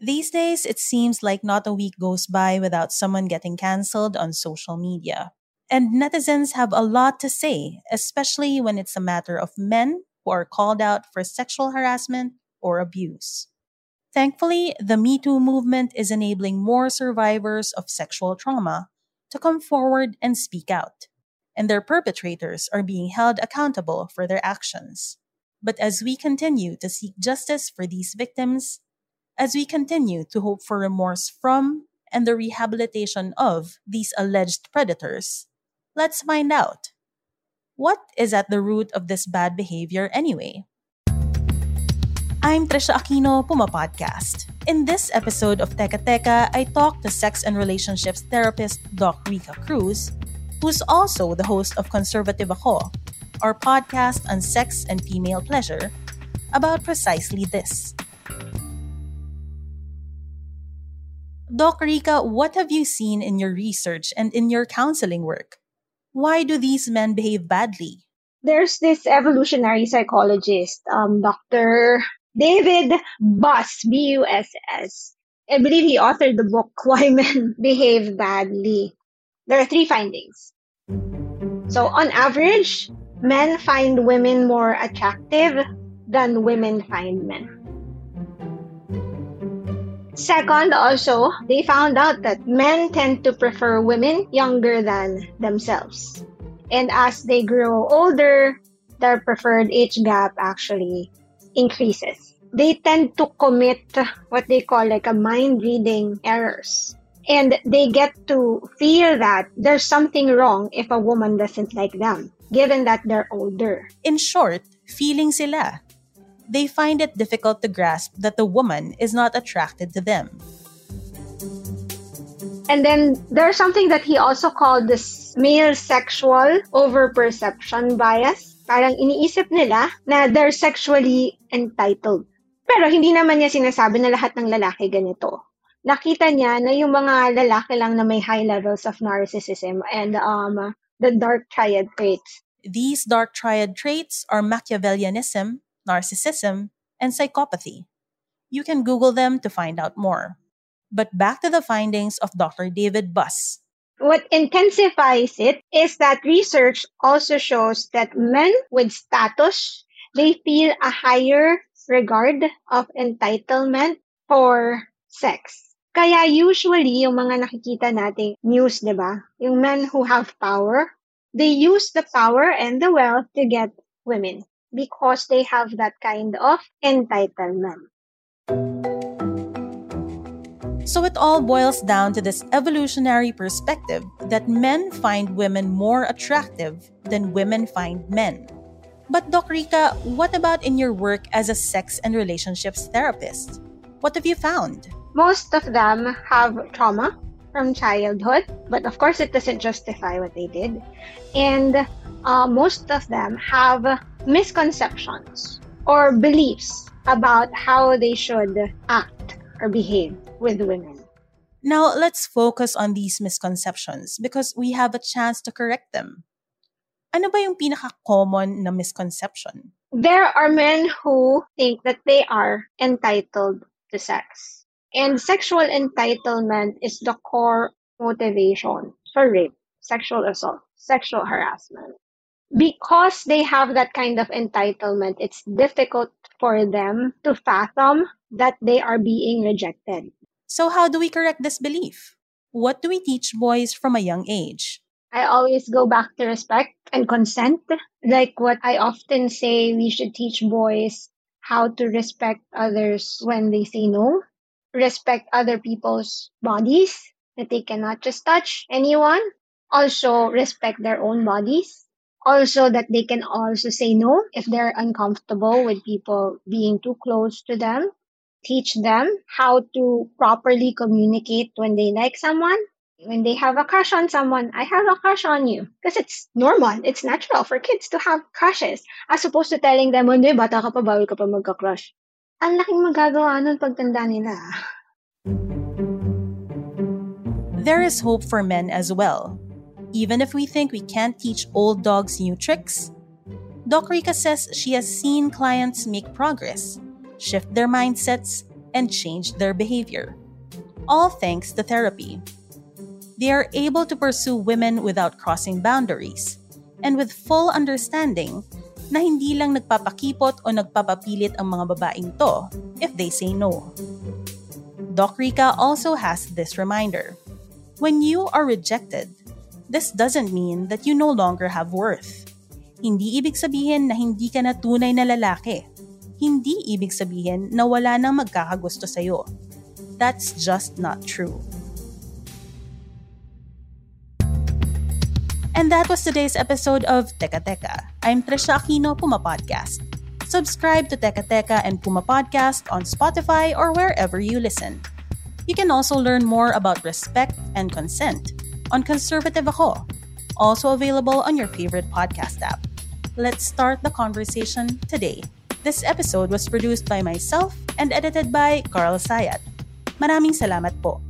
These days, it seems like not a week goes by without someone getting cancelled on social media. And netizens have a lot to say, especially when it's a matter of men who are called out for sexual harassment or abuse. Thankfully, the Me Too movement is enabling more survivors of sexual trauma to come forward and speak out, and their perpetrators are being held accountable for their actions. But as we continue to seek justice for these victims, as we continue to hope for remorse from and the rehabilitation of these alleged predators, let's find out. What is at the root of this bad behavior anyway? I'm Trisha Aquino, Puma Podcast. In this episode of Teka Teka, I talk to sex and relationships therapist Doc Rica Cruz, who's also the host of Conservative Ako, our podcast on sex and female pleasure, about precisely this. Doc Rica, what have you seen in your research and in your counseling work? Why do these men behave badly? There's this evolutionary psychologist, um, Dr. David Buss, B-U-S-S. I believe he authored the book Why Men Behave Badly. There are three findings. So on average, men find women more attractive than women find men. Second, also, they found out that men tend to prefer women younger than themselves. And as they grow older, their preferred age gap actually increases. They tend to commit what they call like a mind reading errors. And they get to feel that there's something wrong if a woman doesn't like them, given that they're older. In short, feeling sila they find it difficult to grasp that the woman is not attracted to them. And then there's something that he also called this male sexual overperception bias. Parang iniisip nila na they're sexually entitled. Pero hindi naman niya sinasabi na lahat ng lalaki ganito. Nakita niya na yung mga lalaki lang na may high levels of narcissism and um, the dark triad traits. These dark triad traits are Machiavellianism, narcissism, and psychopathy. You can Google them to find out more. But back to the findings of Dr. David Buss. What intensifies it is that research also shows that men with status, they feel a higher regard of entitlement for sex. Kaya usually, yung mga nakikita nating news, di ba? Yung men who have power, they use the power and the wealth to get women because they have that kind of entitlement. So it all boils down to this evolutionary perspective that men find women more attractive than women find men. But Doc Rica, what about in your work as a sex and relationships therapist? What have you found? Most of them have trauma from childhood, but of course it doesn't justify what they did. And uh, most of them have misconceptions or beliefs about how they should act or behave with women. Now, let's focus on these misconceptions because we have a chance to correct them. Ano ba yung pinaka-common na misconception? There are men who think that they are entitled to sex. And sexual entitlement is the core motivation for rape, sexual assault, sexual harassment because they have that kind of entitlement, it's difficult for them to fathom that they are being rejected. So, how do we correct this belief? What do we teach boys from a young age? I always go back to respect and consent. Like what I often say, we should teach boys how to respect others when they say no, respect other people's bodies, that they cannot just touch anyone, also respect their own bodies Also, that they can also say no if they're uncomfortable with people being too close to them. Teach them how to properly communicate when they like someone. When they have a crush on someone, I have a crush on you. Because it's normal, it's natural for kids to have crushes. As opposed to telling them, hindi, bata ka pa, bawal ka pa magka-crush. Ang laking magagawa nun pagtanda nila. There is hope for men as well. Even if we think we can't teach old dogs new tricks, Doc Rica says she has seen clients make progress, shift their mindsets, and change their behavior. All thanks to therapy. They are able to pursue women without crossing boundaries and with full understanding na hindi lang nagpapakipot o nagpapapilit ang mga babaeng to if they say no. Doc Rica also has this reminder. When you are rejected, this doesn't mean that you no longer have worth. Hindi ibig sabihin na hindi ka na tunay na lalaki. Hindi ibig sabihin na wala nang magkakagusto sa'yo. That's just not true. And that was today's episode of Teka Teka. I'm Trisha Aquino, Puma Podcast. Subscribe to Teka Teka and Puma Podcast on Spotify or wherever you listen. You can also learn more about respect and consent on Conservative Ako, also available on your favorite podcast app. Let's start the conversation today. This episode was produced by myself and edited by Carl Sayat. Maraming salamat po.